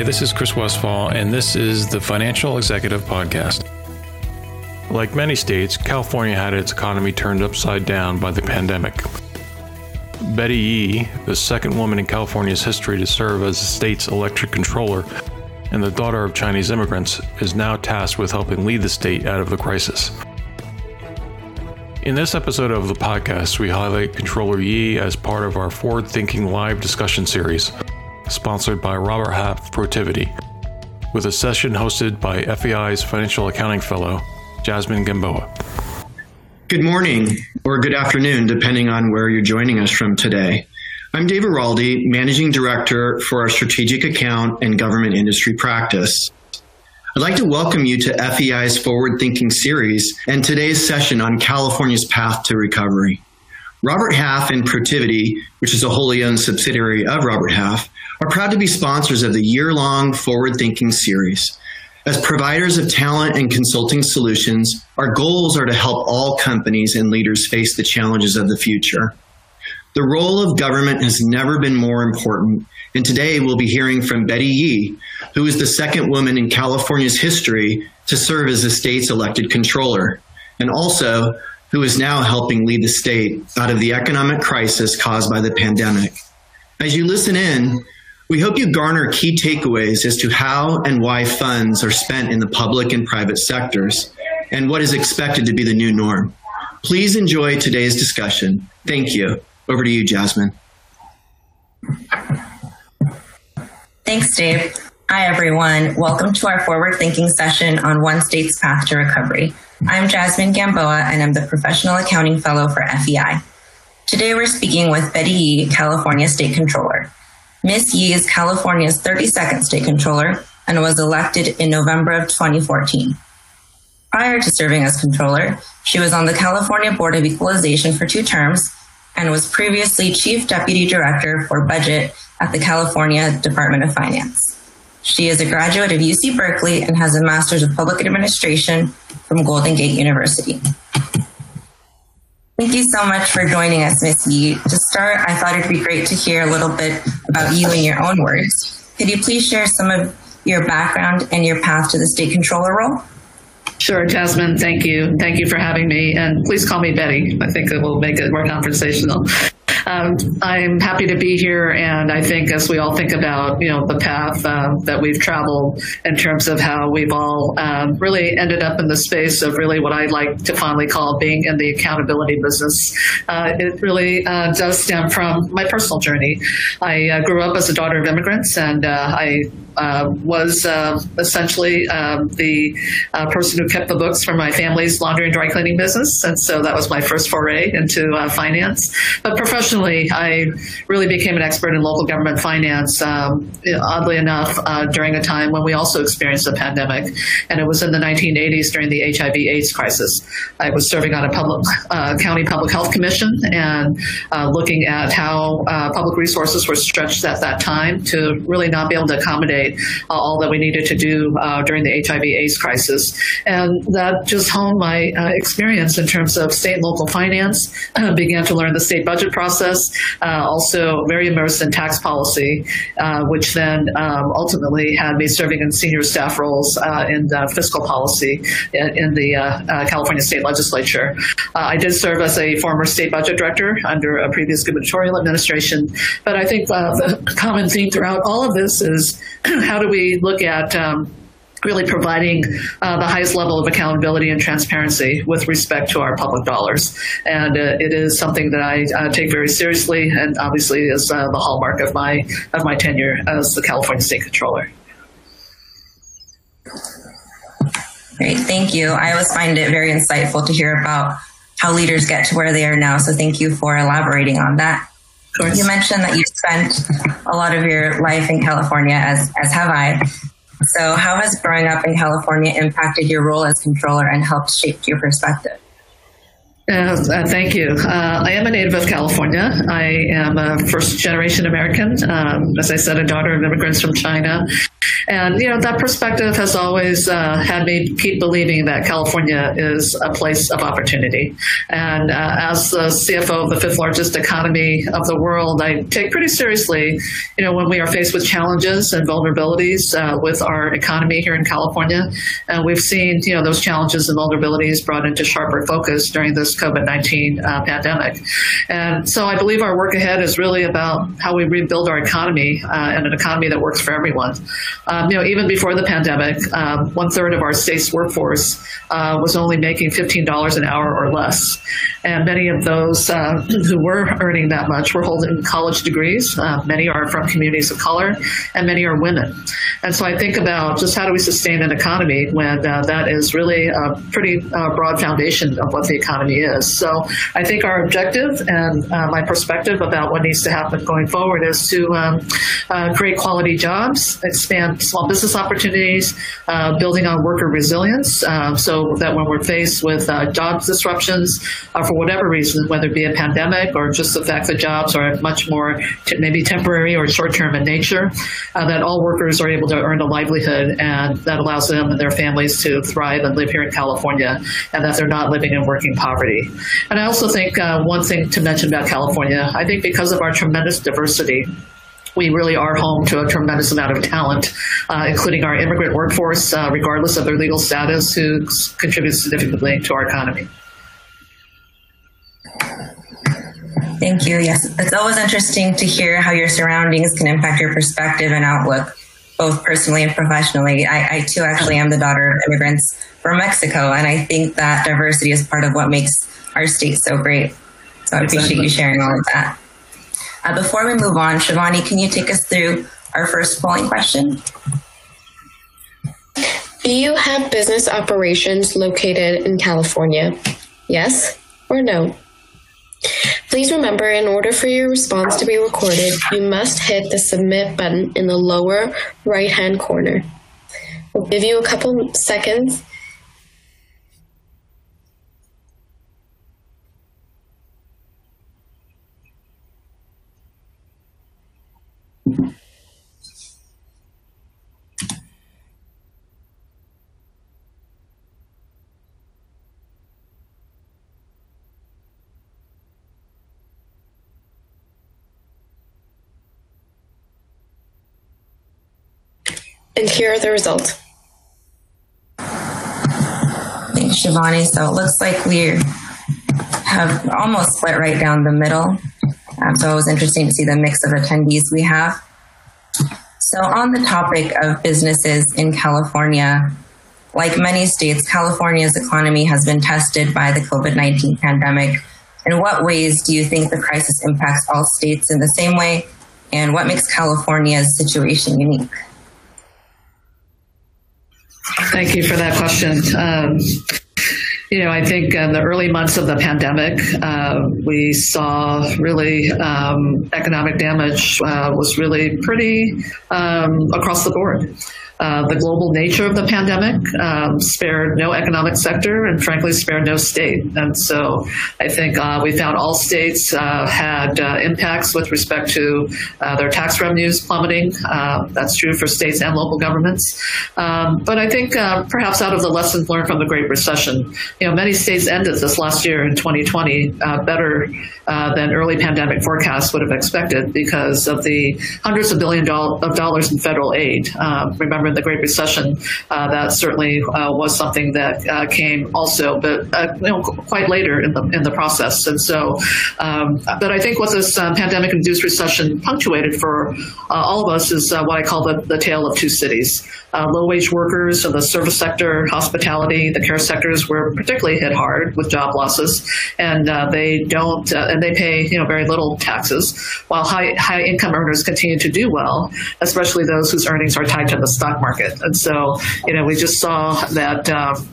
Hi, this is Chris Westfall, and this is the Financial Executive Podcast. Like many states, California had its economy turned upside down by the pandemic. Betty Yee, the second woman in California's history to serve as the state's electric controller and the daughter of Chinese immigrants, is now tasked with helping lead the state out of the crisis. In this episode of the podcast, we highlight Controller Yee as part of our forward thinking live discussion series sponsored by Robert Half Protiviti, with a session hosted by FEI's Financial Accounting Fellow, Jasmine Gamboa. Good morning, or good afternoon, depending on where you're joining us from today. I'm Dave Araldi, Managing Director for our Strategic Account and Government Industry Practice. I'd like to welcome you to FEI's Forward Thinking series and today's session on California's path to recovery. Robert Half and Protiviti, which is a wholly owned subsidiary of Robert Half, are proud to be sponsors of the year long Forward Thinking series. As providers of talent and consulting solutions, our goals are to help all companies and leaders face the challenges of the future. The role of government has never been more important, and today we'll be hearing from Betty Yee, who is the second woman in California's history to serve as the state's elected controller, and also who is now helping lead the state out of the economic crisis caused by the pandemic. As you listen in, we hope you garner key takeaways as to how and why funds are spent in the public and private sectors and what is expected to be the new norm. Please enjoy today's discussion. Thank you. Over to you, Jasmine. Thanks, Dave. Hi, everyone. Welcome to our forward thinking session on One State's Path to Recovery. I'm Jasmine Gamboa, and I'm the Professional Accounting Fellow for FEI. Today, we're speaking with Betty Yee, California State Controller. Ms. Yee is California's 32nd state controller and was elected in November of 2014. Prior to serving as controller, she was on the California Board of Equalization for two terms and was previously chief deputy director for budget at the California Department of Finance. She is a graduate of UC Berkeley and has a master's of public administration from Golden Gate University. Thank you so much for joining us. Yee. To start, I thought it'd be great to hear a little bit about you in your own words. Could you please share some of your background and your path to the state controller role? Sure, Jasmine. Thank you. Thank you for having me. And please call me Betty. I think it will make it more conversational. Um, I'm happy to be here, and I think as we all think about you know the path uh, that we've traveled in terms of how we've all um, really ended up in the space of really what I like to fondly call being in the accountability business. Uh, it really uh, does stem from my personal journey. I uh, grew up as a daughter of immigrants, and uh, I was uh, essentially um, the uh, person who kept the books for my family's laundry and dry cleaning business. And so that was my first foray into uh, finance. But professionally, I really became an expert in local government finance, um, oddly enough, uh, during a time when we also experienced a pandemic. And it was in the 1980s during the HIV AIDS crisis. I was serving on a public uh, county public health commission and looking at how public resources were stretched at that time to really not be able to accommodate uh, all that we needed to do uh, during the HIV/AIDS crisis, and that just honed my uh, experience in terms of state and local finance. began to learn the state budget process, also very immersed in tax policy, which then um, ultimately had me serving in senior staff roles in fiscal policy in, in the California State Legislature. I did serve as a former state budget director under a previous gubernatorial administration, but I think uh, the common theme throughout all of this is how do we look at um, really providing uh, the highest level of accountability and transparency with respect to our public dollars. And uh, it is something that I uh, take very seriously, and obviously is uh, the hallmark of my of my tenure as the California State Controller. Great, thank you. I always find it very insightful to hear about how leaders get to where they are now. So thank you for elaborating on that. You mentioned that you spent a lot of your life in California, as as have I. So, how has growing up in California impacted your role as controller and helped shape your perspective? Uh, uh, thank you. Uh, I am a native of California. I am a first generation American. Um, as I said, a daughter of immigrants from China. And, you know, that perspective has always uh, had me keep believing that California is a place of opportunity. And uh, as the CFO of the fifth largest economy of the world, I take pretty seriously, you know, when we are faced with challenges and vulnerabilities uh, with our economy here in California. And we've seen, you know, those challenges and vulnerabilities brought into sharper focus during this COVID 19 uh, pandemic. And so I believe our work ahead is really about how we rebuild our economy uh, and an economy that works for everyone. Um, you know, even before the pandemic, um, one third of our state's workforce uh, was only making $15 an hour or less. And many of those uh, who were earning that much were holding college degrees. Uh, many are from communities of color, and many are women. And so I think about just how do we sustain an economy when uh, that is really a pretty uh, broad foundation of what the economy is. So I think our objective and uh, my perspective about what needs to happen going forward is to um, create quality jobs, expand small business opportunities, uh, building on worker resilience, uh, so that when we're faced with job disruptions for whatever reason, whether it be a pandemic or just the fact that jobs are much more t- maybe temporary or short term in nature, that all workers are able to earn a livelihood and that allows them and their families to thrive and live here in California and that they're not living in working poverty. And I also think uh, one thing to mention about California, I think because of our tremendous diversity, we really are home to a tremendous amount of talent, uh, including our immigrant workforce, uh, regardless of their legal status, who contributes significantly to our economy. Thank you. Yes, it's always interesting to hear how your surroundings can impact your perspective and outlook both personally and professionally. I, I, too actually am the daughter of immigrants from Mexico, and I think that diversity is part of what makes our state so great. So I appreciate exactly. you sharing all of that. Uh, before we move on, Shivani, can you take us through our first polling question? Do you have business operations located in California? Yes or no? Please remember, in order for your response to be recorded, you must hit the submit button in the lower right hand corner. We'll give you a couple seconds And here are the results. Thanks, Shivani. So it looks like we have almost split right down the middle. Um, so it was interesting to see the mix of attendees we have. So, on the topic of businesses in California, like many states, California's economy has been tested by the COVID 19 pandemic. In what ways do you think the crisis impacts all states in the same way? And what makes California's situation unique? Thank you for that question. Um, you know, I think in the early months of the pandemic, uh, we saw really um, economic damage uh, was really pretty um, across the board. Uh, the global nature of the pandemic um, spared no economic sector and, frankly, spared no state. And so I think uh, we found all states uh, had uh, impacts with respect to uh, their tax revenues plummeting. that's true for states and local governments. Um, but I think perhaps out of the lessons learned from the Great Recession, you know, many states ended this last year in 2020 better than early pandemic forecasts would have expected because of the hundreds of billion do- of dollars in federal aid. Um, the Great Recession, uh, that certainly uh, was something that uh, came also, but you know, quite later in the in the process. And so, um, but I think what this pandemic-induced recession punctuated for all of us is what I call the, the tale of two cities. low-wage workers in the service sector, hospitality, the care sectors were particularly hit hard with job losses, and they don't and they pay you know very little taxes, while high high income earners continue to do well, especially those whose earnings are tied to the stock market. And so, you know, we just saw that. Um,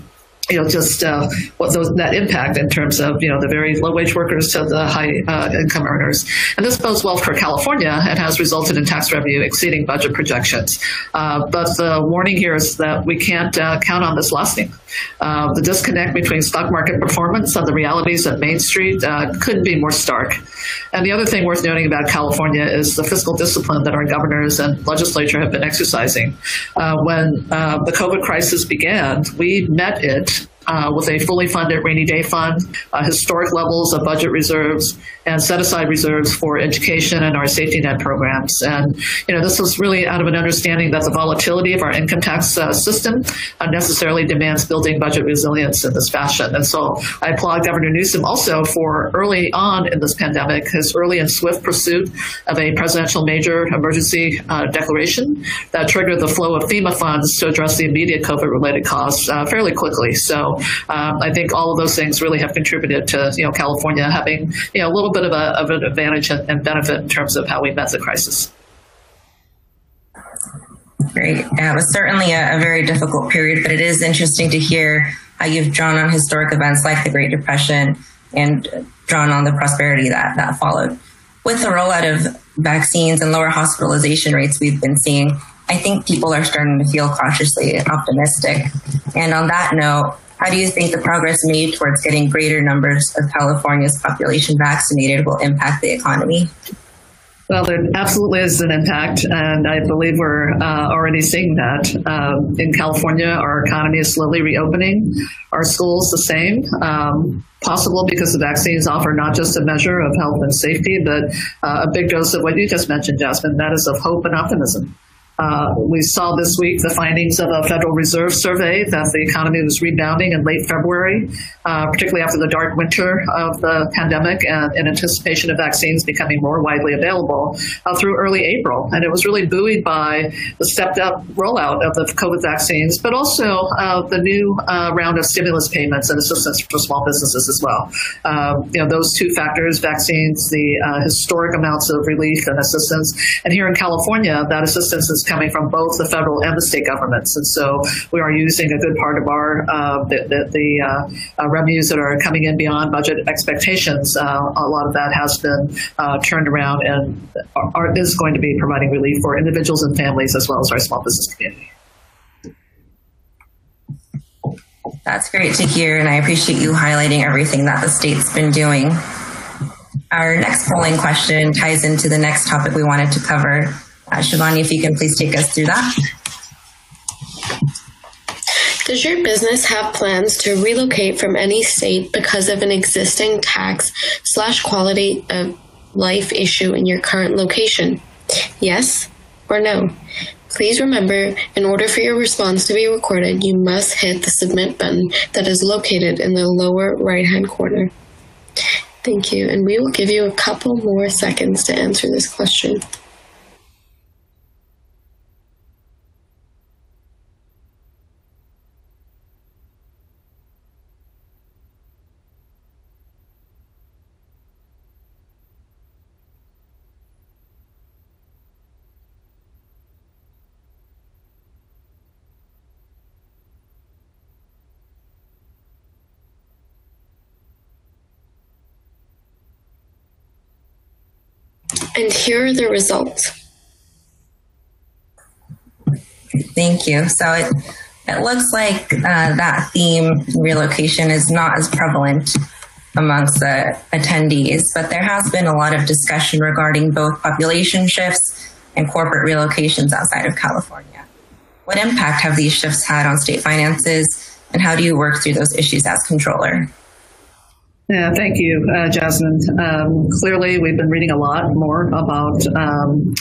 you know, just uh, what those, that impact in terms of you know the very low wage workers to the high uh, income earners, and this bodes well for California and has resulted in tax revenue exceeding budget projections. Uh, but the warning here is that we can't uh, count on this lasting. Uh, the disconnect between stock market performance and the realities at Main Street uh, couldn't be more stark. And the other thing worth noting about California is the fiscal discipline that our governors and legislature have been exercising. Uh, when uh, the COVID crisis began, we met it uh, with a fully funded rainy day fund, uh, historic levels of budget reserves, and set aside reserves for education and our safety net programs. And you know, this was really out of an understanding that the volatility of our income tax uh, system necessarily demands building budget resilience in this fashion. And so I applaud Governor Newsom also for early on in this pandemic, his early and swift pursuit of a presidential major emergency uh, declaration that triggered the flow of FEMA funds to address the immediate COVID-related costs uh, fairly quickly. So um, I think all of those things really have contributed to you know California having you know a little bit of, a, of an advantage and benefit in terms of how we met the crisis. Great. It was certainly a, a, very difficult period, but it is interesting to hear how you've drawn on historic events like the Great Depression and drawn on the prosperity that, that followed. With the rollout of vaccines and lower hospitalization rates we've been seeing, I think people are starting to feel cautiously optimistic. And on that note, how do you think the progress made towards getting greater numbers of California's population vaccinated will impact the economy? Well, there absolutely is an impact, and I believe we're uh, already seeing that. Um, in California, our economy is slowly reopening. Our schools, the same. Um, possible because the vaccines offer not just a measure of health and safety, but uh, a big dose of what you just mentioned, Jasmine, that is of hope and optimism. Uh, we saw this week the findings of a Federal Reserve survey that the economy was rebounding in late February, uh, particularly after the dark winter of the pandemic and in anticipation of vaccines becoming more widely available uh, through early April. And it was really buoyed by the stepped up rollout of the COVID vaccines, but also uh, the new uh, round of stimulus payments and assistance for small businesses as well. Um, you know, those two factors, vaccines, the uh, historic amounts of relief and assistance. And here in California, that assistance is coming from both the federal and the state governments. And so we are using a good part of our uh, the, the, uh, uh revenues that are coming in beyond budget expectations. Uh, a lot of that has been uh, turned around and are, is going to be providing relief for individuals and families as well as our small business community. That's great to hear, and I appreciate you highlighting everything that the state's been doing. Our next polling question ties into the next topic we wanted to cover, Uh, Shivani, if you can please take us through that. Does your business have plans to relocate from any state because of an existing tax slash quality of life issue in your current location? Yes or no? Please remember, in order for your response to be recorded, you must hit the submit button that is located in the lower right hand corner. Thank you, and we will give you a couple more seconds to answer this question. Here are the results. Thank you. So it, it looks like uh, that theme relocation is not as prevalent amongst the attendees, but there has been a lot of discussion regarding both population shifts and corporate relocations outside of California. What impact have these shifts had on state finances, and how do you work through those issues as controller? Yeah, thank you, uh, Jasmine. Um, clearly, we've been reading a lot more about um,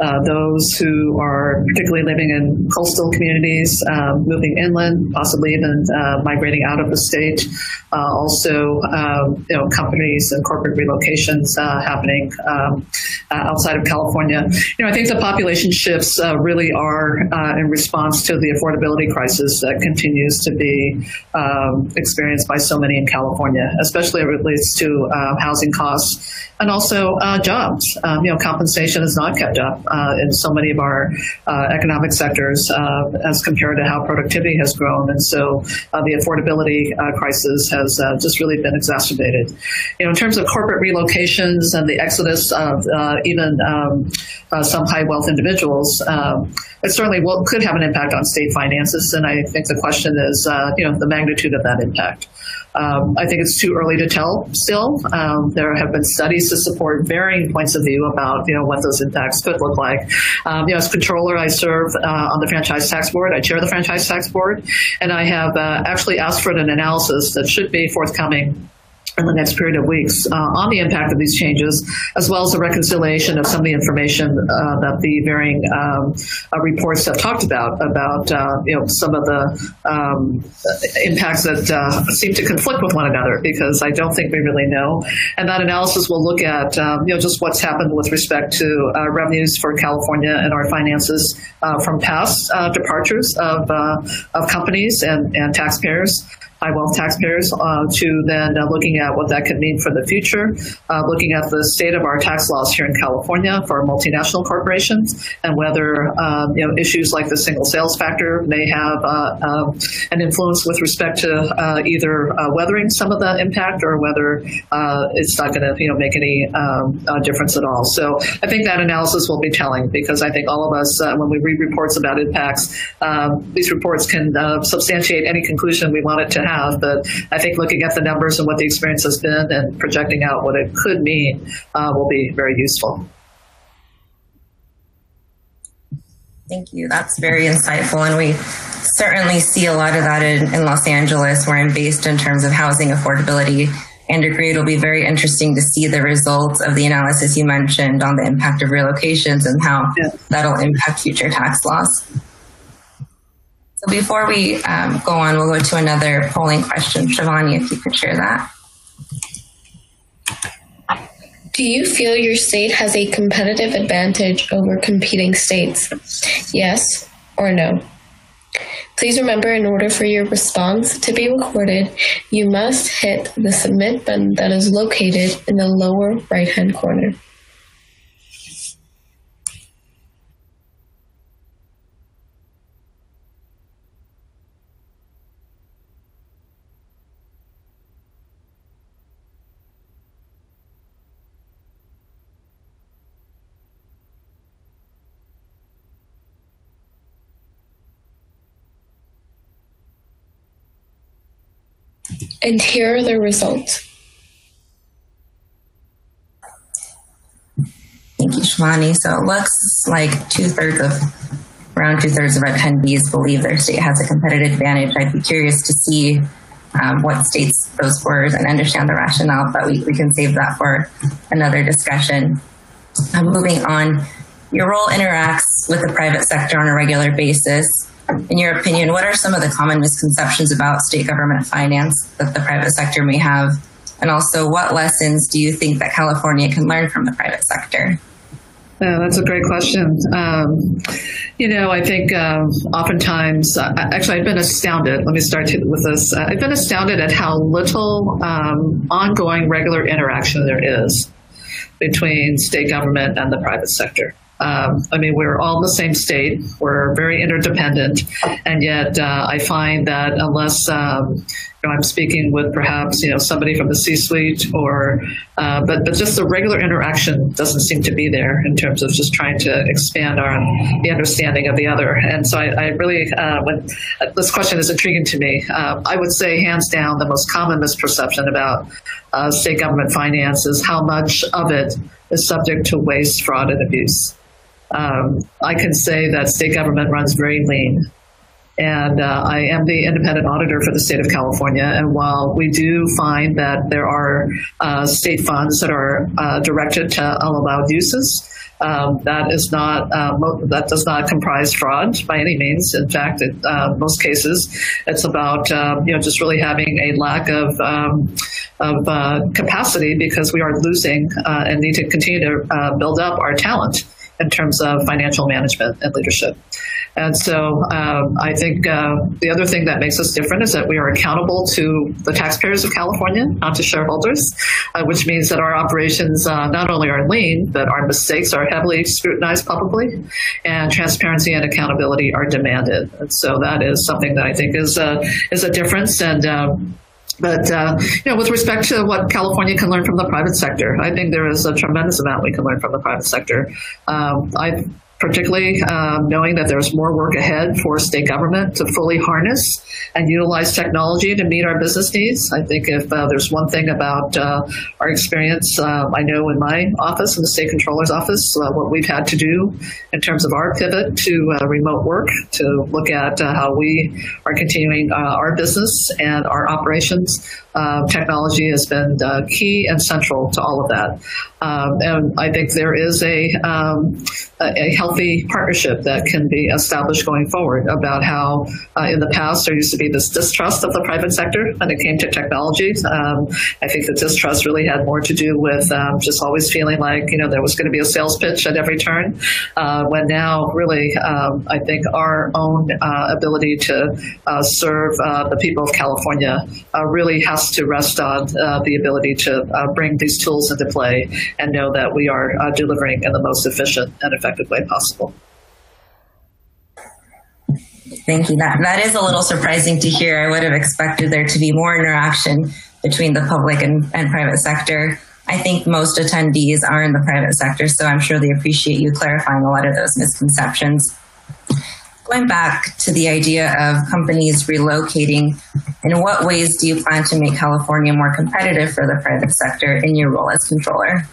uh, those who are particularly living in coastal communities, uh, moving inland, possibly even uh, migrating out of the state. Uh, also, um, you know, companies and corporate relocations happening um, outside of California. You know, I think the population shifts really are in response to the affordability crisis that continues to be um, experienced by so many in California, especially as it relates to housing costs and also jobs. Um, you know, compensation is not kept up uh, in so many of our uh, economic sectors uh, as compared to how productivity has grown. And so the affordability crisis has just really been exacerbated. You know, in terms of corporate relocations and the exodus of even um, some high wealth individuals, um, it certainly will, could have an impact on state finances. And I think the question is, you know, the magnitude of that impact. Um, I think it's too early to tell still. Um, there have been studies to support varying points of view about you know what those impacts could look like. Um, you know, as controller, I serve uh, on the franchise tax board. I chair the franchise tax board, and I have uh, actually asked for an analysis that should be forthcoming in the next period of weeks uh, on the impact of these changes, as well as the reconciliation of some of the information uh, that the varying um, uh, reports have talked about about uh, you know some of the um, impacts that uh, seem to conflict with one another because I don't think we really know. And that analysis will look at um, you know just what's happened with respect to uh, revenues for California and our finances from past departures of of companies and and taxpayers high wealth taxpayers uh, to then uh, looking at what that could mean for the future, uh, looking at the state of our tax laws here in California for multinational corporations, and whether um, you know issues like the single sales factor may have uh, um, an influence with respect to uh, either weathering some of that impact or whether it's not going to you know make any um, difference at all. So I think that analysis will be telling because I think all of us when we read reports about impacts, um, these reports can substantiate any conclusion we want it to have have. But I think looking at the numbers and what the experience has been and projecting out what it could mean uh, will be very useful. Thank you. That's very insightful. And we certainly see a lot of that in, in Los Angeles, where I'm based in terms of housing affordability. And agree it'll be very interesting to see the results of the analysis you mentioned on the impact of relocations and how yeah. that'll impact future tax laws. So before we um, go on, we'll go to another polling question. Shivani, if you could share that. Do you feel your state has a competitive advantage over competing states? Yes or no? Please remember, in order for your response to be recorded, you must hit the submit button that is located in the lower right hand corner. And here are the results. Thank you, Shivani. So it looks like two thirds of, around two thirds of attendees believe their state has a competitive advantage. I'd be curious to see um, what states those were and understand the rationale, but we, we can save that for another discussion. Um, moving on, your role interacts with the private sector on a regular basis in your opinion, what are some of the common misconceptions about state government finance that the private sector may have? And also, what lessons do you think that California can learn from the private sector? Yeah, that's a great question. Um, you know, I think um, oftentimes, uh, actually, I've been astounded. Let me start with this. Uh, I've been astounded at how little um, ongoing regular interaction there is between state government and the private sector. Um, I mean, we're all in the same state. We're very interdependent, and yet uh, I find that unless um, you know, I'm speaking with perhaps you know somebody from the C-suite, or uh, but but just the regular interaction doesn't seem to be there in terms of just trying to expand our the understanding of the other. And so I, I really, uh, when uh, this question is intriguing to me, uh, I would say hands down the most common misperception about uh, state government finance is how much of it is subject to waste, fraud, and abuse. Um, I can say that state government runs very lean. And uh, I am the independent auditor for the state of California. And while we do find that there are uh, state funds that are uh, directed to unallowed uses, um, that is not uh, mo- that does not comprise fraud by any means. In fact, in uh, most cases, it's about um, you know just really having a lack of um, of uh, capacity because we are losing and need to continue to build up our talent in terms of financial management and leadership. And so um, I think uh, the other thing that makes us different is that we are accountable to the taxpayers of California, not to shareholders, uh, which means that our operations uh, not only are lean, but our mistakes are heavily scrutinized publicly, and transparency and accountability are demanded. And so that is something that I think is a, is a difference. And um, but uh, you know, with respect to what California can learn from the private sector, I think there is a tremendous amount we can learn from the private sector. Um, I particularly um, knowing that there's more work ahead for state government to fully harness and utilize technology to meet our business needs. I think if uh, there's one thing about uh, our experience, uh, I know in my office, in the state controller's office, uh, what we've had to do in terms of our pivot to uh, remote work, to look at uh, how we are continuing our business and our operations. Technology has been key and central to all of that. Um, and I think there is a, um, a healthy partnership that can be established going forward about how uh, in the past there used to be this distrust of the private sector when it came to technology. Um, I think the distrust really had more to do with um, just always feeling like you know there was going to be a sales pitch at every turn. Uh, when now really um, I think our own uh, ability to uh, serve uh, the people of California uh, really has to rest on the ability to bring these tools into play and know that we are uh, delivering in the most efficient and effective way possible. Thank you. That that is a little surprising to hear. I would have expected there to be more interaction between the public and, and private sector. I think most attendees are in the private sector, so I'm sure they appreciate you clarifying a lot of those misconceptions. Going back to the idea of companies relocating, in what ways do you plan to make California more competitive for the private sector in your role as controller?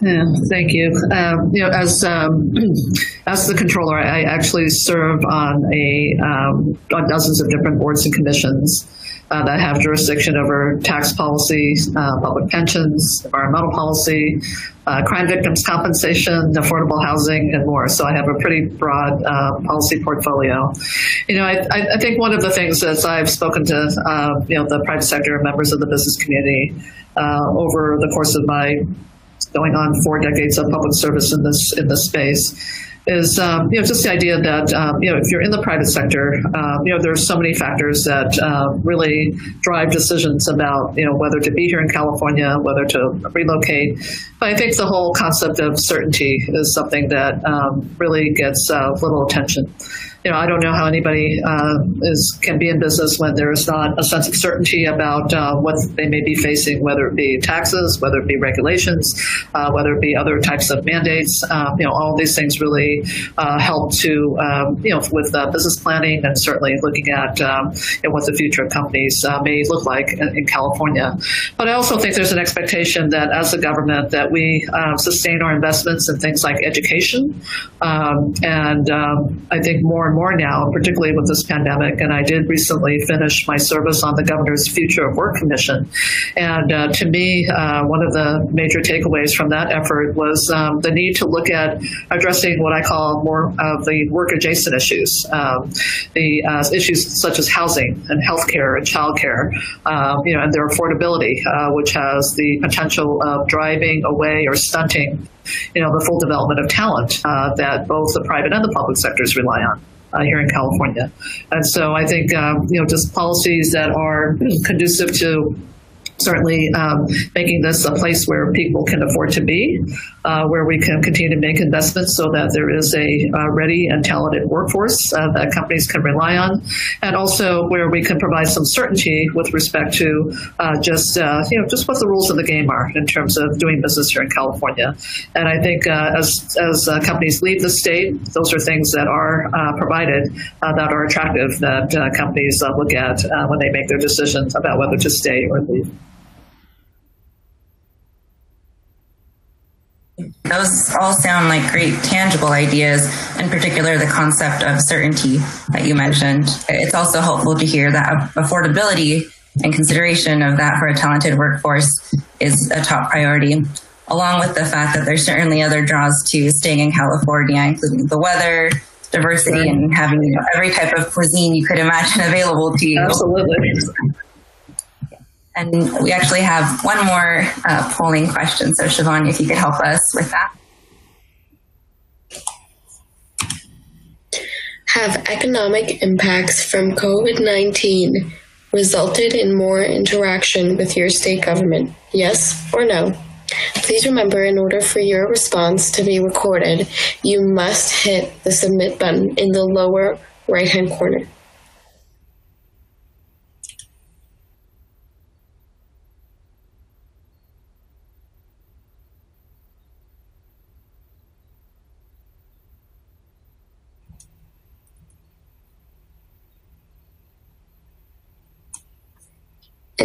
Yeah, thank you. Um, you know, as um, as the controller, I actually serve on a um, on dozens of different boards and commissions uh, that have jurisdiction over tax policy, uh, public pensions, environmental policy, uh, crime victims compensation, affordable housing, and more. So I have a pretty broad uh, policy portfolio. You know, I, I, think one of the things as I've spoken to uh, you know the private sector members of the business community uh, over the course of my going on four decades of public service in this in this space is um, you know just the idea that um, you know if you're in the private sector, um, you know there's so many factors that uh, really drive decisions about you know whether to be here in California, whether to relocate. But I think the whole concept of certainty is something that um, really gets uh, little attention you know, I don't know how anybody uh, is can be in business when there is not a sense of certainty about uh, what they may be facing, whether it be taxes, whether it be regulations, uh, whether it be other types of mandates. Um, you know, all these things really uh, help to, um, you know, with business planning and certainly looking at um, you know, what the future of companies uh, may look like in, in, California. But I also think there's an expectation that as a government that we uh, sustain our investments in things like education, um, and um, I think more and more now, particularly with this pandemic. And I did recently finish my service on the Governor's Future of Work Commission. And uh, to me, uh, one of the major takeaways from that effort was um, the need to look at addressing what I call more of the work adjacent issues, um, the uh, issues such as housing and healthcare and childcare, um, you know, and their affordability, uh, which has the potential of driving away or stunting you know, the full development of talent uh, that both the private and the public sectors rely on uh, here in California. And so I think, um, you know, just policies that are conducive to certainly um, making this a place where people can afford to be, uh, where we can continue to make investments so that there is a uh, ready and talented workforce uh, that companies can rely on, and also where we can provide some certainty with respect to uh, just uh, you know just what the rules of the game are in terms of doing business here in California. And I think uh, as as companies leave the state, those are things that are provided that are attractive that companies look at when they make their decisions about whether to stay or leave. Those all sound like great tangible ideas, in particular the concept of certainty that you mentioned. It's also helpful to hear that affordability and consideration of that for a talented workforce is a top priority, along with the fact that there's certainly other draws to staying in California, including the weather, diversity, and having you know, every type of cuisine you could imagine available to you. Absolutely. And we actually have one more uh, polling question. So, Shivani, if you could help us with that. Have economic impacts from COVID 19 resulted in more interaction with your state government? Yes or no? Please remember, in order for your response to be recorded, you must hit the submit button in the lower right hand corner.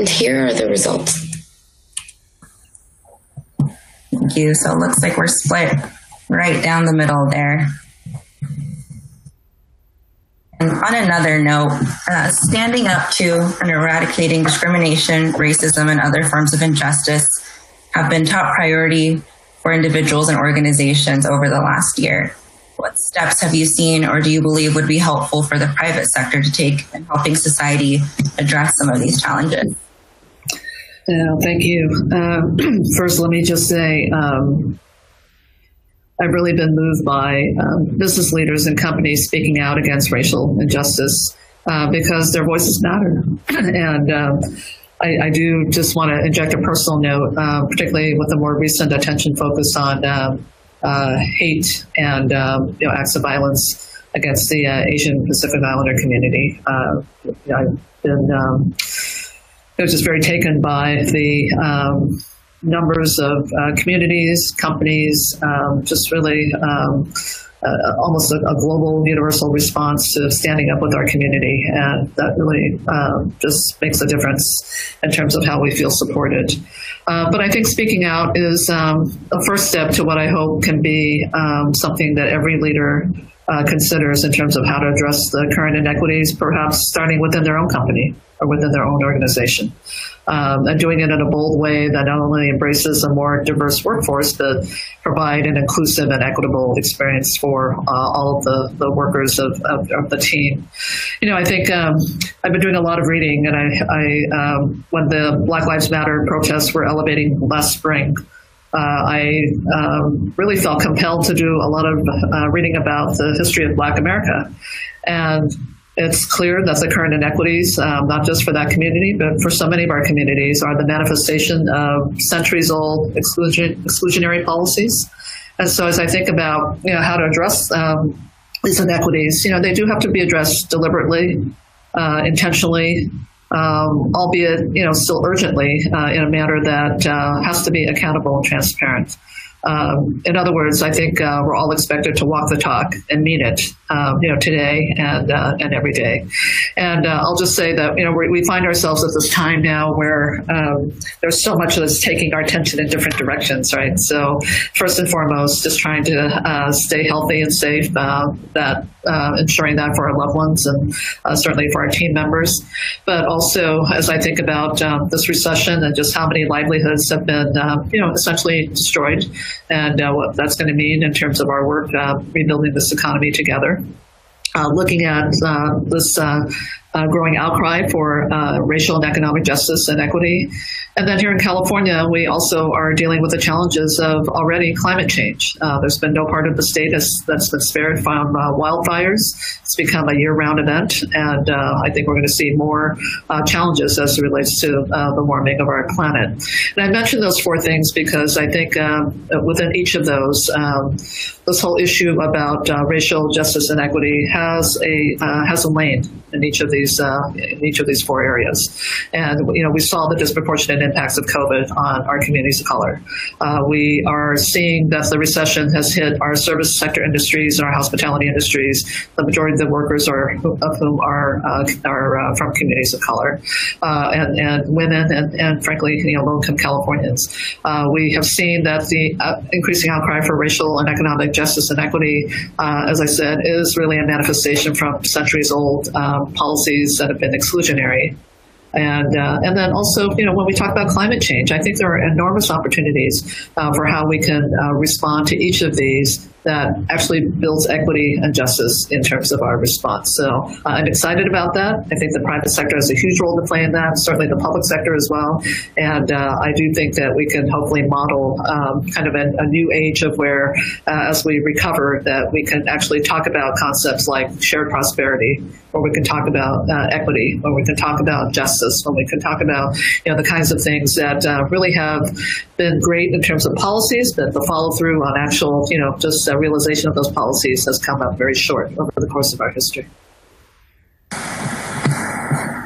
And here are the results. Thank you. So it looks like we're split right down the middle there. And on another note, uh, standing up to and eradicating discrimination, racism, and other forms of injustice have been top priority for individuals and organizations over the last year. What steps have you seen or do you believe would be helpful for the private sector to take in helping society address some of these challenges? Yeah, thank you. Uh, first, let me just say um, I've really been moved by um, business leaders and companies speaking out against racial injustice uh, because their voices matter. and um, I, I, do just want to inject a personal note, uh, particularly with the more recent attention focus on um, uh, hate and um, you know, acts of violence against the uh, Asian Pacific Islander community. I've been um, I was just very taken by the um, numbers of uh, communities, companies, um, just really um, uh, almost a, a, global universal response to standing up with our community. And that really um, just makes a difference in terms of how we feel supported. Uh, but I think speaking out is um, a first step to what I hope can be um, something that every leader uh, considers in terms of how to address the current inequities, perhaps starting within their own company or within their own organization. Um, and doing it in a bold way that not only embraces a more diverse workforce, but provide an inclusive and equitable experience for uh, all of the, the workers of, of, of, the team. You know, I think um, I've been doing a lot of reading, and I, I um, when the Black Lives Matter protests were elevating last spring, uh, I um, really felt compelled to do a lot of uh, reading about the history of Black America. And it's clear that the current inequities, um, not just for that community, but for so many of our communities, are the manifestation of centuries old exclusion, exclusionary policies. And so, as I think about you know, how to address um, these inequities, you know, they do have to be addressed deliberately, uh, intentionally, um, albeit you know still urgently uh, in a manner that uh, has to be accountable and transparent. Um, in other words, I think uh, we're all expected to walk the talk and mean it, um, you know, today and uh, and every day. And uh, I'll just say that you know we find ourselves at this time now where um, there's so much that's taking our attention in different directions, right? So first and foremost, just trying to uh, stay healthy and safe. Uh, that uh, ensuring that for our loved ones and certainly for our team members, but also as I think about um, this recession and just how many livelihoods have been, you know, essentially destroyed and uh, what that's going to mean in terms of our work uh, rebuilding this economy together. Uh, looking at uh, this uh, uh, growing outcry for racial and economic justice and equity, and then here in California, we also are dealing with the challenges of already climate change. Uh, there's been no part of the state that's, that's been spared from uh, wildfires. It's become a year round event, and uh, I think we're going to see more uh, challenges as it relates to uh, the warming of our planet. And I mentioned those four things because I think um, within each of those, um, this whole issue about uh, racial justice and equity has a has a lane in each of these in each of these four areas. And you know, we saw the disproportionate impacts of COVID on our communities of color. Uh, we are seeing that the recession has hit our service sector industries and our hospitality industries. The majority of the workers are of whom are uh, are uh, from communities of color, uh, and, and women, and, and frankly, you know, low-income Californians. Uh, we have seen that the increasing outcry for racial and economic justice and equity, as I said, is really a manifestation from centuries-old um, policies that have been exclusionary and uh, and then also, you know, when we talk about climate change, I think there are enormous opportunities uh, for how we can uh, respond to each of these that actually builds equity and justice in terms of our response. So uh, I'm excited about that. I think the private sector has a huge role to play in that, certainly the public sector as well. And uh, I do think that we can hopefully model um, kind of a, new age of where, uh, as we recover, that we can actually talk about concepts like shared prosperity, or we can talk about uh, equity, or we can talk about justice, or we can talk about you know the kinds of things that uh, really have been great in terms of policies, but the follow through on actual you know just uh, realization of those policies has come up very short over the course of our history.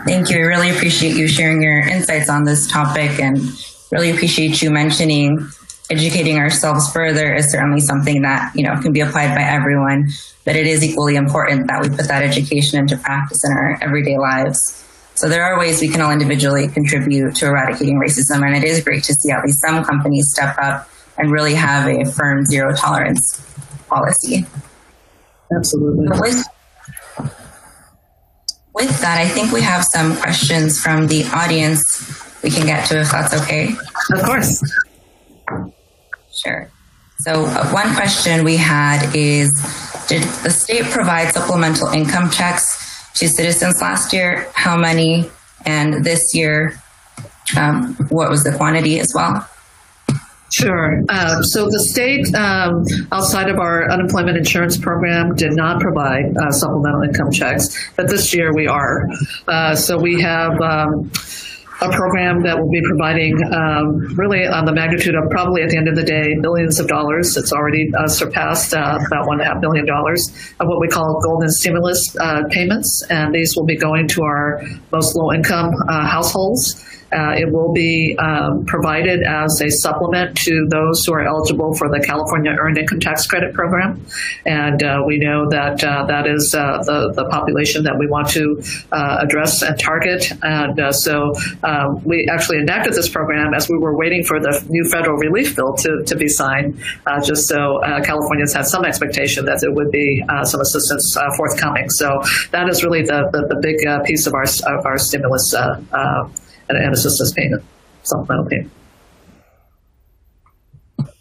Thank you. I really appreciate you sharing your insights on this topic and really appreciate you mentioning educating ourselves further is certainly something that, you know, can be applied by everyone, but it is equally important that we put that education into practice in our everyday lives. So there are ways we can all individually contribute to eradicating racism, and it is great to see at least some companies step up and really have a firm zero tolerance policy. Absolutely. With, with that, I think we have some questions from the audience we can get to if that's okay. Of course. Sure. So, uh, one question we had is Did the state provide supplemental income checks to citizens last year? How many? And this year, um, what was the quantity as well? Sure. Uh, so the state, um, outside of our unemployment insurance program, did not provide uh, supplemental income checks, but this year we are. Uh, so we have. Um, a program that will be providing um, really on the magnitude of probably at the end of the day billions of dollars. It's already uh, surpassed uh, about one and a half billion dollars of what we call golden stimulus uh, payments, and these will be going to our most low income uh, households. Uh, it will be um, provided as a supplement to those who are eligible for the California Earned Income Tax Credit Program. And uh, we know that uh, that is uh, the, the population that we want to uh, address and target. And uh, so um, we actually enacted this program as we were waiting for the new federal relief bill to, to be signed, just so Californians had some expectation that there would be some assistance forthcoming. So that is really the, the, the big piece of our, of our stimulus and, and assistance payment, supplemental payment.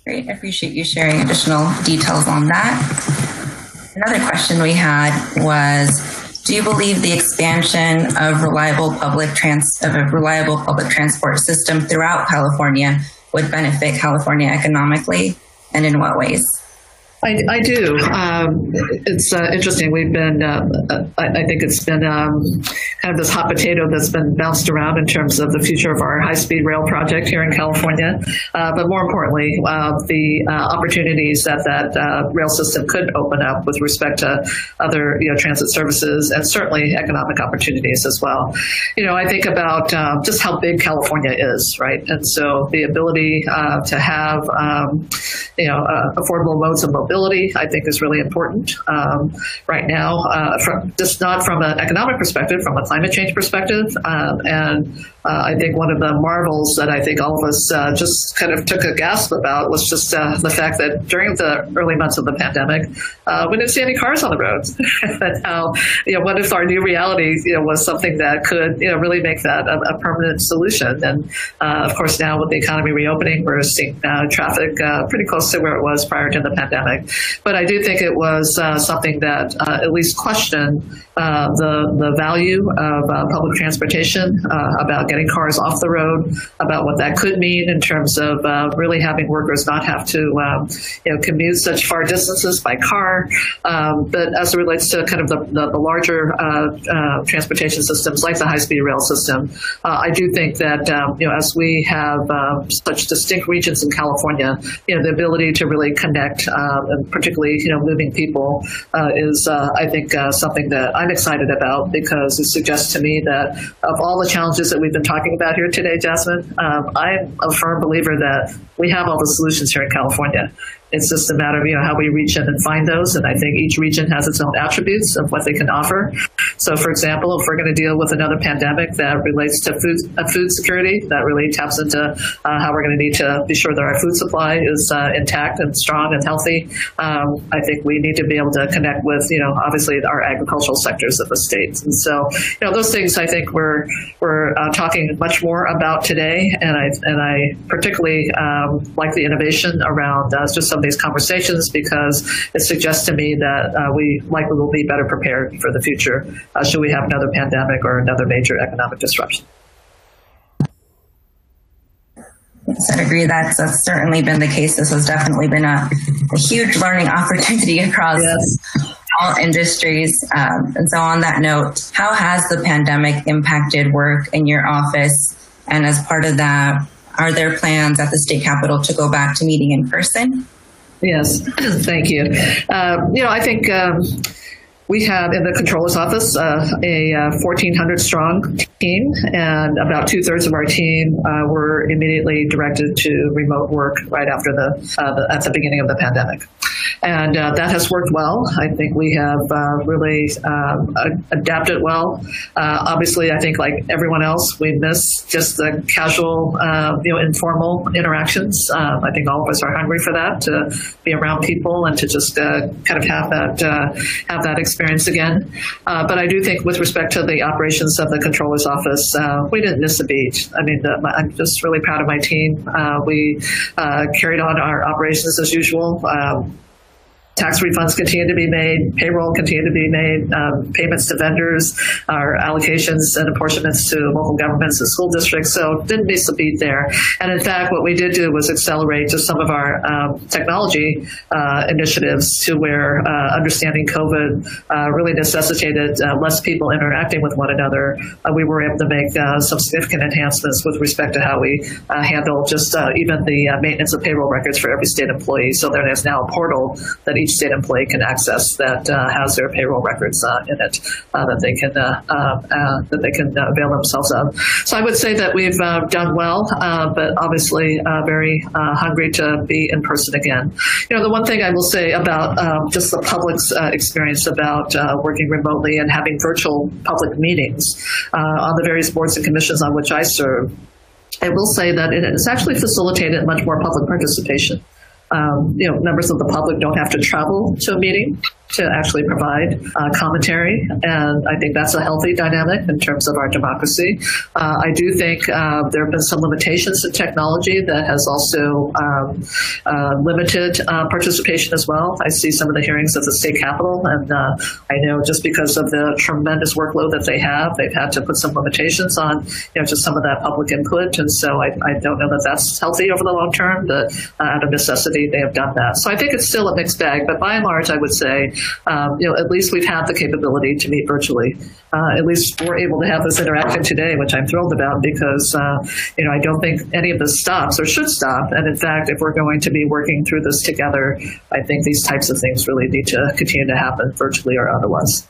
Great. I appreciate you sharing additional details on that. Another question we had was Do you believe the expansion of reliable public trans of a reliable public transport system throughout California would benefit California economically, and in what ways? I, I do. Um, it's uh, interesting. We've been, uh, I, I, think it's been um, kind of this hot potato that's been bounced around in terms of the future of our high speed rail project here in California. Uh, but more importantly, uh, the uh, opportunities that that uh, rail system could open up with respect to other you know, transit services and certainly economic opportunities as well. You know, I think about just how big California is, right? And so the ability to have, um, you know, affordable modes of mobility I think is really important um, right now, uh, from just not from an economic perspective, from a climate change perspective. Um, and uh, I think one of the marvels that I think all of us uh, just kind of took a gasp about was just uh, the fact that during the early months of the pandemic, uh, we didn't see any cars on the roads. and how, you know, what if our new reality, you know, was something that could, you know, really make that a, a permanent solution? And uh, of course, now with the economy reopening, we're seeing traffic pretty close to where it was prior to the pandemic. But I do think it was uh, something that uh, at least questioned uh, the the value of uh, public transportation, uh, about getting cars off the road, about what that could mean in terms of really having workers not have to um, you know commute such far distances by car. Um, but as it relates to kind of the, the, the larger transportation systems like the high speed rail system, I do think that um, you know as we have such distinct regions in California, you know the ability to really connect and particularly you know moving people uh, is uh, I think uh, something that I'm excited about because it suggests to me that of all the challenges that we've been talking about here today, Jasmine, um, I'm a firm believer that we have all the solutions here in California. It's just a matter of you know how we reach in and find those, and I think each region has its own attributes of what they can offer. So, for example, if we're going to deal with another pandemic that relates to food, uh, food security, that really taps into uh, how we're going to need to be sure that our food supply is uh, intact and strong and healthy, um, I think we need to be able to connect with, you know, obviously our agricultural sectors of the states. And so, you know, those things I think we're we're uh, talking much more about today, and I and I particularly um, like the innovation around uh, just some these conversations because it suggests to me that uh, we likely will be better prepared for the future uh, should we have another pandemic or another major economic disruption. Yes, I agree. That's, that's certainly been the case. This has definitely been a, a huge learning opportunity across yes. all industries. Um, and so, on that note, how has the pandemic impacted work in your office? And as part of that, are there plans at the state capitol to go back to meeting in person? Yes, thank you. Uh, you know, I think. Um, we have in the controller's office uh, a uh, 1,400 strong team, and about two thirds of our team uh, were immediately directed to remote work right after the, uh, the at the beginning of the pandemic and uh, that has worked well. I think we have uh, really um, adapted well. Uh, obviously, I think like everyone else, we miss just the casual, uh, you know, informal interactions. Um, I think all of us are hungry for that to be around people and to just uh, kind of have that have that experience again. but I do think, with respect to the operations of the controller's office, we didn't miss a beat. I mean, the, I'm just really proud of my team. we carried on our operations as usual. Um, tax refunds continue to be made, payroll continue to be made, um, payments to vendors, our allocations and apportionments to local governments and school districts. So didn't miss a beat there. And in fact, what we did do was accelerate just some of our um, technology uh, initiatives to where uh, understanding COVID uh, really necessitated uh, less people interacting with one another. Uh, we were able to make uh, some significant enhancements with respect to how we handle just even the maintenance of payroll records for every state employee. So there is now a portal that each state employee can access that uh, has their payroll records uh, in it uh, that they can uh, uh, uh, that they can avail themselves of. So I would say that we've done well, but obviously very hungry to be in person again. You know, the one thing I will say about um, just the public's experience about working remotely and having virtual public meetings on the various boards and commissions on which I serve. I will say that it has actually facilitated much more public participation um, you know, members of the public don't have to travel to a meeting to actually provide uh, commentary. And I think that's a healthy dynamic in terms of our democracy. Uh, I do think uh, there have been some limitations in technology that has also um, uh, limited uh, participation as well. I see some of the hearings at the state capitol, and uh, I know just because of the tremendous workload that they have, they've had to put some limitations on you know, just some of that public input. And so I, I don't know that that's healthy over the long term, but out of necessity, they have done that. So I think it's still a mixed bag, but by and large, I would say um, you know, at least we've had the capability to meet virtually. Uh, at least we're able to have this interaction today, which I'm thrilled about because, uh, you know, I don't think any of this stops or should stop. And in fact, if we're going to be working through this together, I think these types of things really need to continue to happen virtually or otherwise.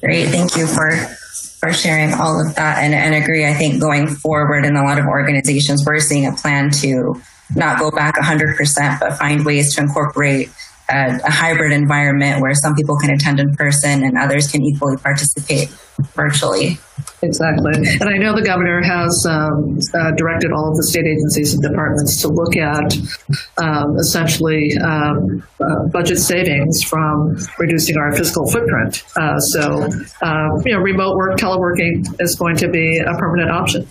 Great. Thank you for for sharing all of that and, and agree. I think going forward in a lot of organizations, we're seeing a plan to not go back 100%, but find ways to incorporate a, a, hybrid environment where some people can attend in person and others can equally participate virtually. Exactly. And I know the governor has um, uh, directed all of the state agencies and departments to look at um, essentially um, uh, budget savings from reducing our fiscal footprint. Uh, so, uh, you know, remote work, teleworking is going to be a permanent option.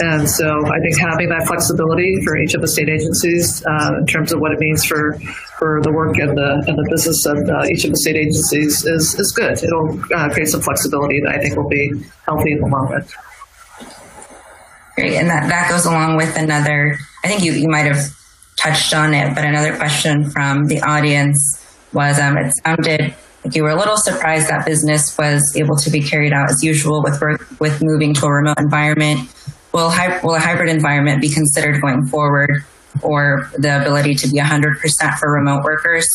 And so I think having that flexibility for each of the state agencies uh, in terms of what it means for, for the work and the, and the business of uh, each of the state agencies is, is good. It'll uh, create some flexibility that I think will be healthy in the long run. Great. And that, that goes along with another, I think you, you might have touched on it, but another question from the audience was um, it sounded like you were a little surprised that business was able to be carried out as usual with with moving to a remote environment will, hy- will a hybrid environment be considered going forward or the ability to be 100% for remote workers?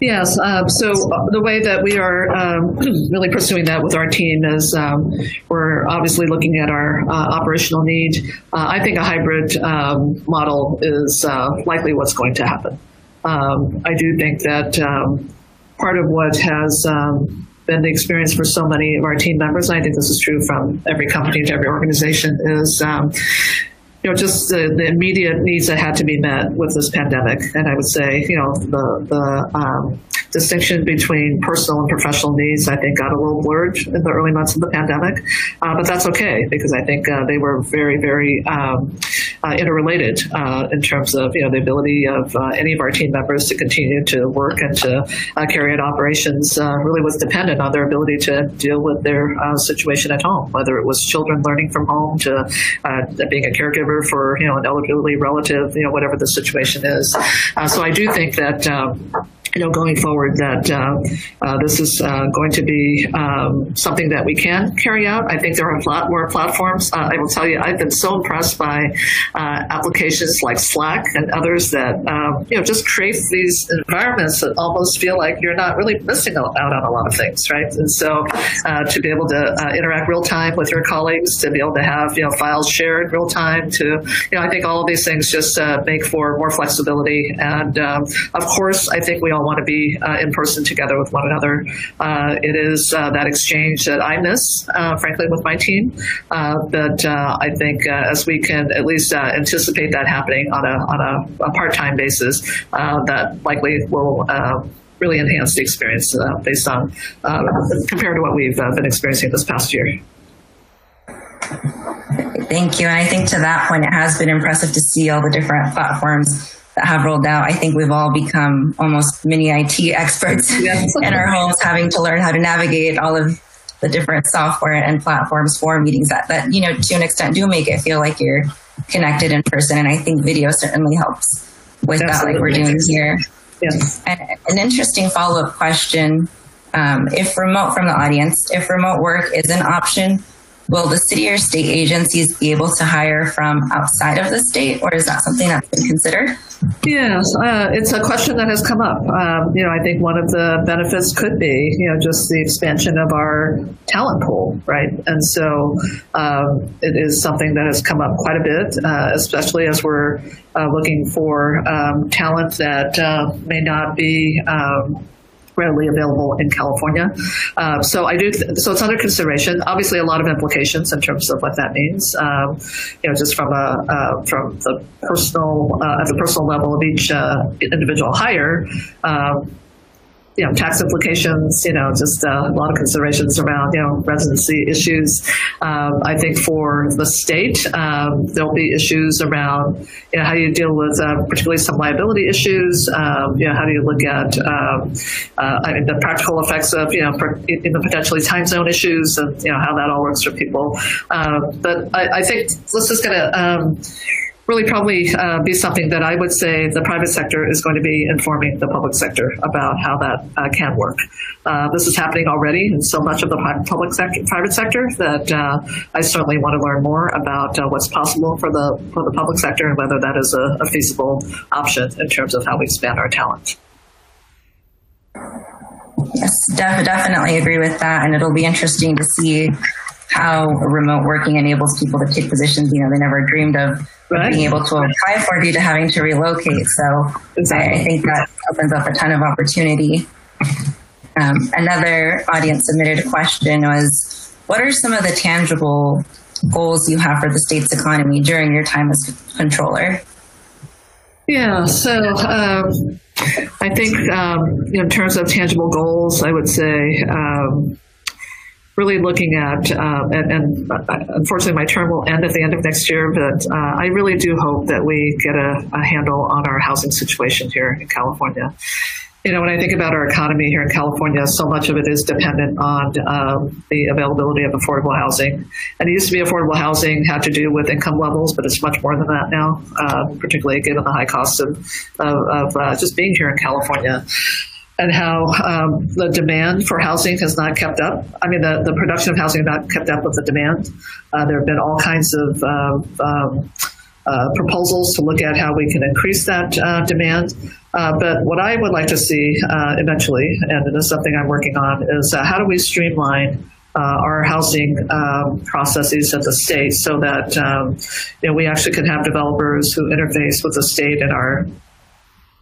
Yes. Um, so the way that we are um, really pursuing that with our team is um, we're obviously looking at our uh, operational need. Uh, I think a hybrid um, model is uh, likely what's going to happen. Um, I do think that um, part of what has been the experience for so many of our team members. and I think this is true from every company to every organization. Is um, you know, just the, the immediate needs that had to be met with this pandemic. And I would say, you know, the, the um, distinction between personal and professional needs, I think, got a little blurred in the early months of the pandemic. Uh, but that's okay because I think uh, they were very, very um, uh, interrelated uh, in terms of you know the ability of uh, any of our team members to continue to work and to uh, carry out operations. really was dependent on their ability to deal with their situation at home, whether it was children learning from home to being a caregiver for you know an elderly relative, you know whatever the situation is. so I do think that. Um, you know, going forward, that uh, uh, this is uh, going to be um, something that we can carry out. I think there are a lot more platforms. Uh, I will tell you, I've been so impressed by uh, applications like Slack and others that um, you know just create these environments that almost feel like you're not really missing out on a lot of things, right? And so, uh, to be able to interact real time with your colleagues, to be able to have you know files shared real time, to you know, I think all of these things just make for more flexibility. And um, of course, I think we all want to be uh, in person together with one another. Uh, it is uh, that exchange that I miss, uh, frankly, with my team. Uh, but I think as we can at least anticipate that happening on a on a, a part time basis, that likely will really enhance the experience uh, based on uh, compared to what we've uh, been experiencing this past year. Thank you. And I think to that point, it has been impressive to see all the different platforms that have rolled out, I think we've all become almost mini IT experts yes. in our homes, having to learn how to navigate all of the different software and platforms for meetings that, that, you know, to an extent do make it feel like you're connected in person. And I think video certainly helps with Absolutely. that, like we're doing here. Yes. And an interesting follow up question. Um, if remote from the audience, if remote work is an option, will the city or state agencies be able to hire from outside of the state, or is that something that's been considered? Yes, uh, it's a question that has come up. Um, you know, I think one of the benefits could be, you know, just the expansion of our talent pool, right? And so um, it is something that has come up quite a bit, uh, especially as we're uh, looking for um, talent that uh, may not be um, readily available in California. Uh, so I do. Th- so it's under consideration. Obviously, a lot of implications in terms of what that means. Um, you know, just from a uh, from the personal uh, at the personal level of each uh, individual hire. Um, you know, tax implications, you know, just uh, a lot of considerations around, you know, residency issues. Um, I think for the state, um, there'll be issues around, you know, how you deal with uh, particularly some liability issues? Um, you know, how do you look at, um, uh, I mean, the practical effects of, you know, in the potentially time zone issues and, you know, how that all works for people. Uh, but I, I, think let's just get a, really probably uh, be something that I would say the private sector is going to be informing the public sector about how that uh, can work. Uh, this is happening already in so much of the public sector, private sector that uh, I certainly want to learn more about uh, what's possible for the for the public sector and whether that is a, a feasible option in terms of how we expand our talent. Yes, def- definitely agree with that, and it'll be interesting to see how remote working enables people to take positions you know they never dreamed of right. being able to apply for due to having to relocate. So exactly. I, I, think that opens up a ton of opportunity. Um, another audience submitted question was, what are some of the tangible goals you have for the state's economy during your time as controller? Yeah, so um, I think um, in terms of tangible goals, I would say um, really looking at, um, and, and, unfortunately my term will end at the end of next year, but uh, I really do hope that we get a, a, handle on our housing situation here in California. You know, when I think about our economy here in California, so much of it is dependent on um, the availability of affordable housing. And it used to be affordable housing had to do with income levels, but it's much more than that now, uh, particularly given the high cost of, of, of uh, just being here in California and how um, the demand for housing has not kept up. I mean, the, the production of housing has not kept up with the demand. Uh, there have been all kinds of um, uh, proposals to look at how we can increase that uh, demand. Uh, but what I would like to see uh, eventually, and it is something I'm working on, is uh, how do we streamline our housing um, processes at the state so that um, you know, we actually can have developers who interface with the state and our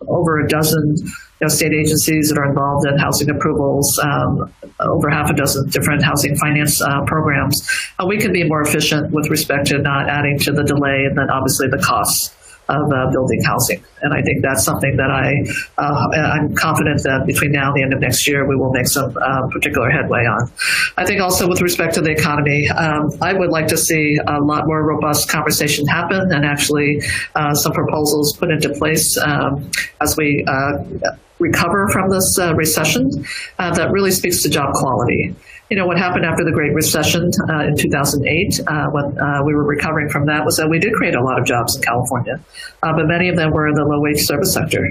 over a dozen you know, state agencies that are involved in housing approvals, um, over half a dozen different housing finance uh, programs. Uh, we can be more efficient with respect to not adding to the delay and then obviously the costs of uh, building housing. And I think that's something that I uh, I'm confident that between now and the end of next year we will make some uh, particular headway on. I think also with respect to the economy, um, I would like to see a lot more robust conversation happen and actually uh, some proposals put into place um, as we uh, recover from this uh, recession that really speaks to job quality you know, what happened after the Great Recession uh, in 2008, uh, when uh, we were recovering from that, was that we did create a lot of jobs in California, uh, but many of them were in the low wage service sector.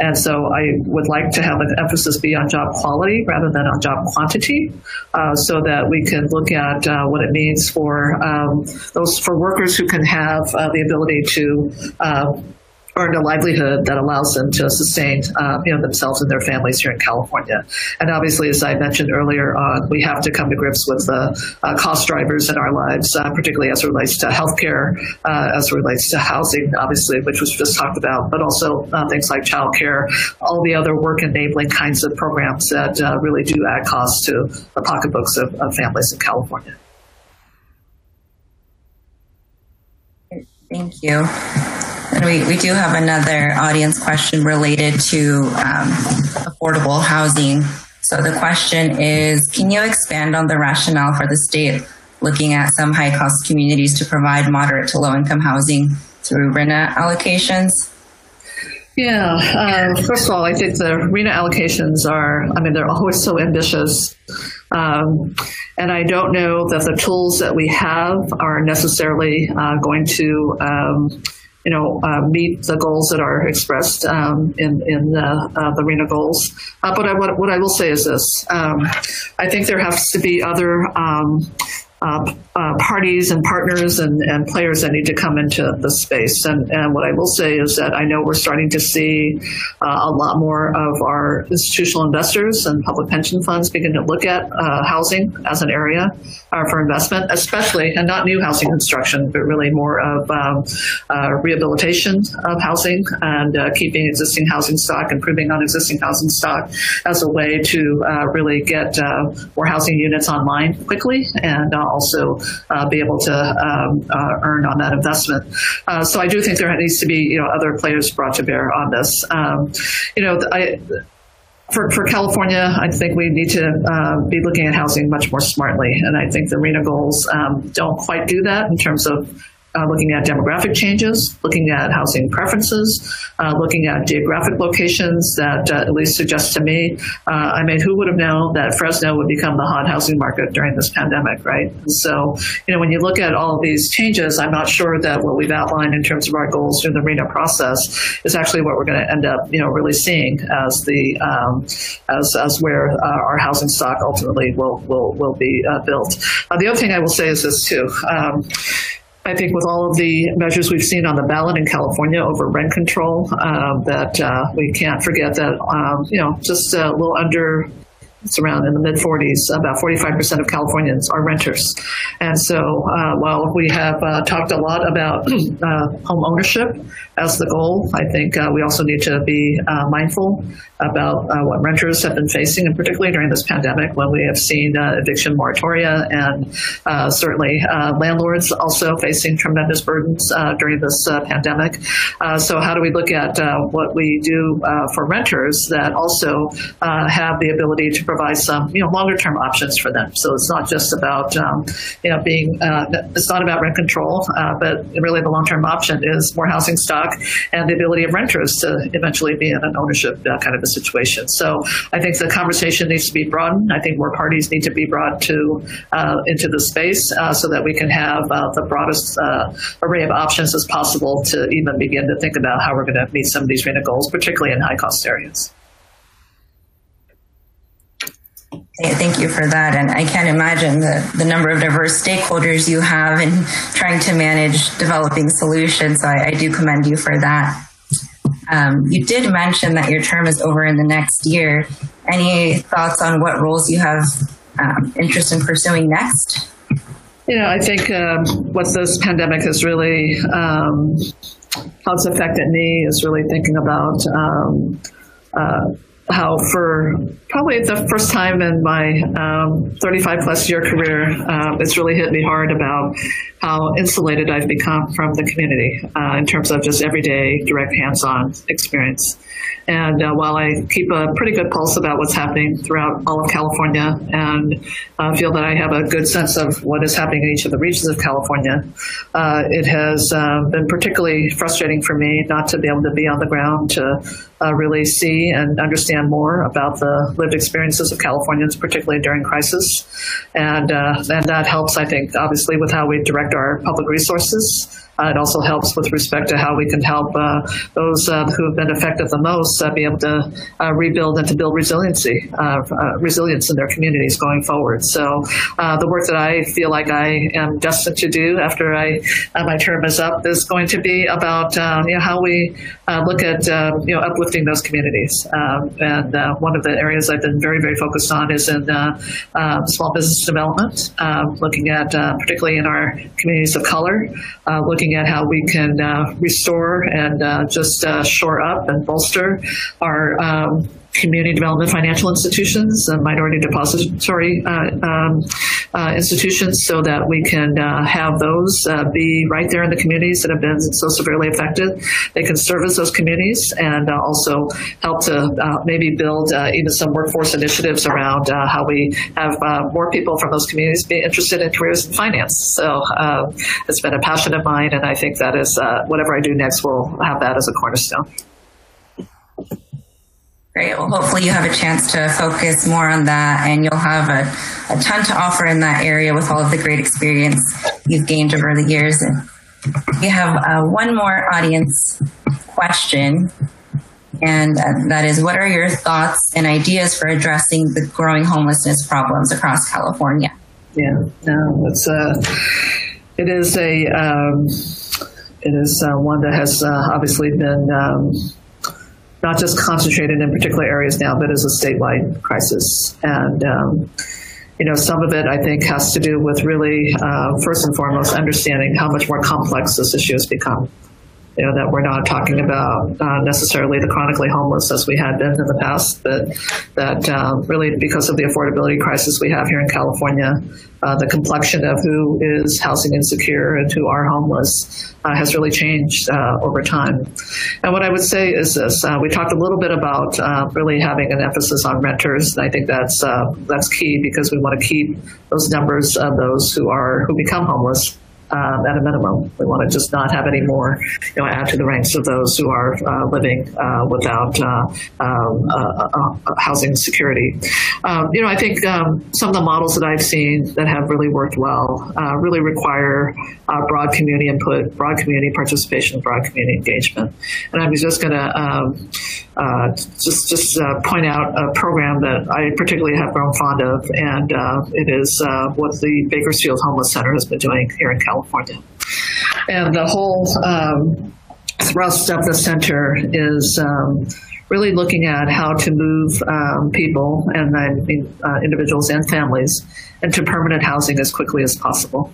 And so I would like to have an emphasis be on job quality rather than on job quantity, uh, so that we can look at uh, what it means for um, those for workers who can have the ability to earn a livelihood that allows them to sustain uh, you know themselves and their families here in California. And obviously, as I mentioned earlier on, we have to come to grips with the uh, cost drivers in our lives, uh, particularly as it relates to healthcare, uh, as it relates to housing, obviously, which was just talked about, but also uh, things like childcare, all the other work enabling kinds of programs that uh, really do add costs to the pocketbooks of, of families in California. Thank you. We, we do have another audience question related to um, affordable housing. So the question is Can you expand on the rationale for the state looking at some high cost communities to provide moderate to low income housing through RHNA allocations? Yeah, uh, first of all, I think the RHNA allocations are, I mean, they're always so ambitious. Um, and I don't know that the tools that we have are necessarily uh, going to um, you know, uh, meet the goals that are expressed um, in in the, uh, the RHNA goals. Uh, but I, what, what I will say is this: um, I think there has to be other um, uh, uh, parties and partners and, and players that need to come into the space. And, and what I will say is that I know we're starting to see uh, a lot more of our institutional investors and public pension funds begin to look at uh, housing as an area uh, for investment, especially, and not new housing construction, but really more of um, uh, rehabilitation of housing and keeping existing housing stock, improving on existing housing stock as a way to really get more housing units online quickly and also uh, be able to um, uh, earn on that investment. Uh, so I do think there needs to be you know other players brought to bear on this. Um, you know, I for, for California, I think we need to uh, be looking at housing much more smartly. And I think the RHNA goals um, don't quite do that in terms of uh, looking at demographic changes, looking at housing preferences, uh, looking at geographic locations that uh, at least suggest to me, uh, I mean, who would have known that Fresno would become the hot housing market during this pandemic, right? So, you know, when you look at all these changes, I'm not sure that what we've outlined in terms of our goals through the RHNA process is actually what we're going to end up, you know, really seeing as the um, as as where uh, our housing stock ultimately will will will be uh, built. the other thing I will say is this too. Um, I think with all of the measures we've seen on the ballot in California over rent control, um, that uh, we can't forget that, um, you know, just a little under it's around in the mid 40s. About 45% of Californians are renters. And so uh, while we have uh, talked a lot about uh, home ownership as the goal, I think uh, we also need to be uh, mindful about uh, what renters have been facing, and particularly during this pandemic when we have seen eviction moratoria and certainly landlords also facing tremendous burdens during this pandemic. so, how do we look at what we do for renters that also have the ability to provide some you know longer term options for them. So it's not just about um, you know being uh, it's not about rent control, uh, but really the long term option is more housing stock and the ability of renters to eventually be in an ownership uh, kind of a situation. So I think the conversation needs to be broadened. I think more parties need to be brought to uh, into the space uh, so that we can have uh, the broadest array of options as possible to even begin to think about how we're going to meet some of these RHNA goals, particularly in high cost areas. Thank you for that. And I can't imagine the, the number of diverse stakeholders you have in trying to manage developing solutions. So I, I do commend you for that. Um, you did mention that your term is over in the next year. Any thoughts on what roles you have um, interest in pursuing next? You know, I think uh, what this pandemic has really um, how it's affected me is really thinking about um, uh, how for probably the first time in my um, 35 plus year career, uh, it's really hit me hard about how insulated I've become from the community uh, in terms of just everyday direct hands-on experience. And uh, while I keep a pretty good pulse about what's happening throughout all of California and uh, feel that I have a good sense of what is happening in each of the regions of California, uh, it has uh, been particularly frustrating for me not to be able to be on the ground to uh, really see and understand more about the lived experiences of Californians, particularly during crisis. And, uh, and that helps, I think, obviously, with how we direct our public resources. Uh, it also helps with respect to how we can help uh, those uh, who have been affected the most uh, be able to uh, rebuild and to build resiliency, uh, resilience in their communities going forward. So the work that I feel like I am destined to do after I my term is up is going to be about you know how we look at you know uplifting those communities. Um, and one of the areas I've been very very focused on is in small business development, looking at particularly in our communities of color, looking looking at how we can uh, restore and uh, just uh, shore up and bolster our um, community development financial institutions and minority depository uh, um, uh, institutions so that we can uh, have those uh, be right there in the communities that have been so severely affected. They can service those communities and uh, also help to uh, maybe build even some workforce initiatives around how we have more people from those communities be interested in careers in finance. So it's been a passion of mine, and I think that is whatever I do next will have that as a cornerstone. Great. Well, hopefully you have a chance to focus more on that and you'll have a, a ton to offer in that area with all of the great experience you've gained over the years. And we have uh, one more audience question. And uh, that is, what are your thoughts and ideas for addressing the growing homelessness problems across California? Yeah, no, it's a, it is a um, it is uh, one that has uh, obviously been um, not just concentrated in particular areas now, but as a statewide crisis. And, um, you know, some of it I think has to do with really, uh, first and foremost, understanding how much more complex this issue has become you know, that we're not talking about uh, necessarily the chronically homeless as we had been in the past, but that uh, really because of the affordability crisis we have here in California, uh, the complexion of who is housing insecure and who are homeless uh, has really changed uh, over time. And what I would say is this: uh, we talked a little bit about really having an emphasis on renters, and I think that's that's key because we want to keep those numbers of those who are who become homeless um, at a minimum. We want to just not have any more, you know, add to the ranks of those who are uh, living uh, without uh, um, uh, uh, housing security. Um, you know, I think um, some of the models that I've seen that have really worked well really require broad community input, broad community participation, broad community engagement. And I'm just going to um, uh, just just uh, point out a program that I particularly have grown fond of, and uh, it is uh, what the Bakersfield Homeless Center has been doing here in California. And the whole um, thrust of the center is. Um, really looking at how to move um, people and I mean, uh, individuals and families into permanent housing as quickly as possible.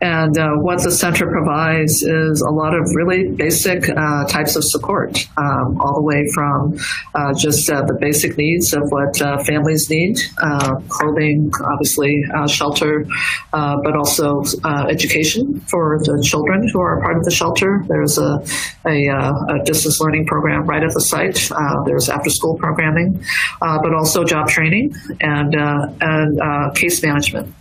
And uh, what the center provides is a lot of really basic uh, types of support, um, all the way from uh, just uh, the basic needs of what uh, families need uh, clothing, obviously, shelter, but also education for the children who are part of the shelter. There's a, a, a distance learning program right at the site, there's after school programming, but also job training and, and case management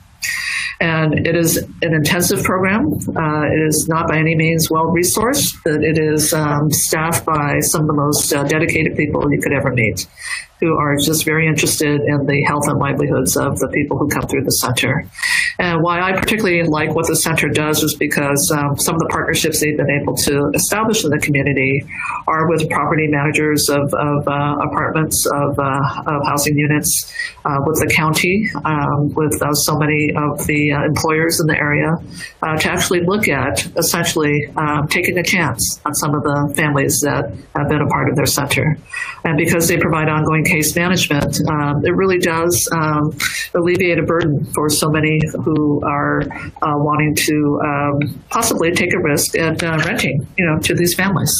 and it is an intensive program. Uh, it is not by any means well resourced, but it is um, staffed by some of the most uh, dedicated people you could ever meet who are just very interested in the health and livelihoods of the people who come through the center. And why I particularly like what the center does is because um, some of the partnerships they've been able to establish in the community are with property managers of, of uh, apartments, of, uh, of, housing units, uh, with the county, um, with uh, so many of the uh, employers in the area, uh, to actually look at essentially um, taking a chance on some of the families that have been a part of their center. And because they provide ongoing case management, um, it really does um, alleviate a burden for so many who are uh, wanting to um, possibly take a risk at uh, renting, you know, to these families.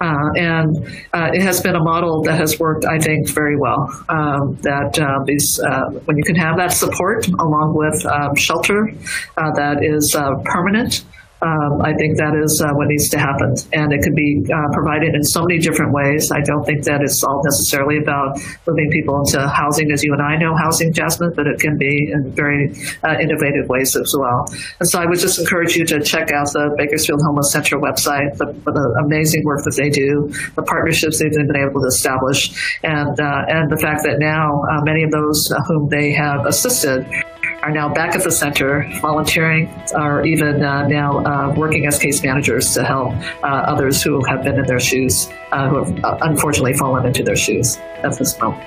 Uh, and uh, it has been a model that has worked, I think, very well. Um, that uh, these, uh, when you can have that support along with um, shelter uh, that is permanent, um, I think that is uh, what needs to happen. And it could be uh, provided in so many different ways. I don't think that it's all necessarily about moving people into housing as you and I know housing, Jasmine, but it can be in very uh, innovative ways as well. And so I would just encourage you to check out the Bakersfield Homeless Center website, the, the amazing work that they do, the partnerships they've been able to establish, and, uh, and the fact that now uh, many of those whom they have assisted are now back at the center, volunteering, or even uh, now uh, working as case managers to help uh, others who have been in their shoes, uh, who have uh, unfortunately fallen into their shoes at this moment.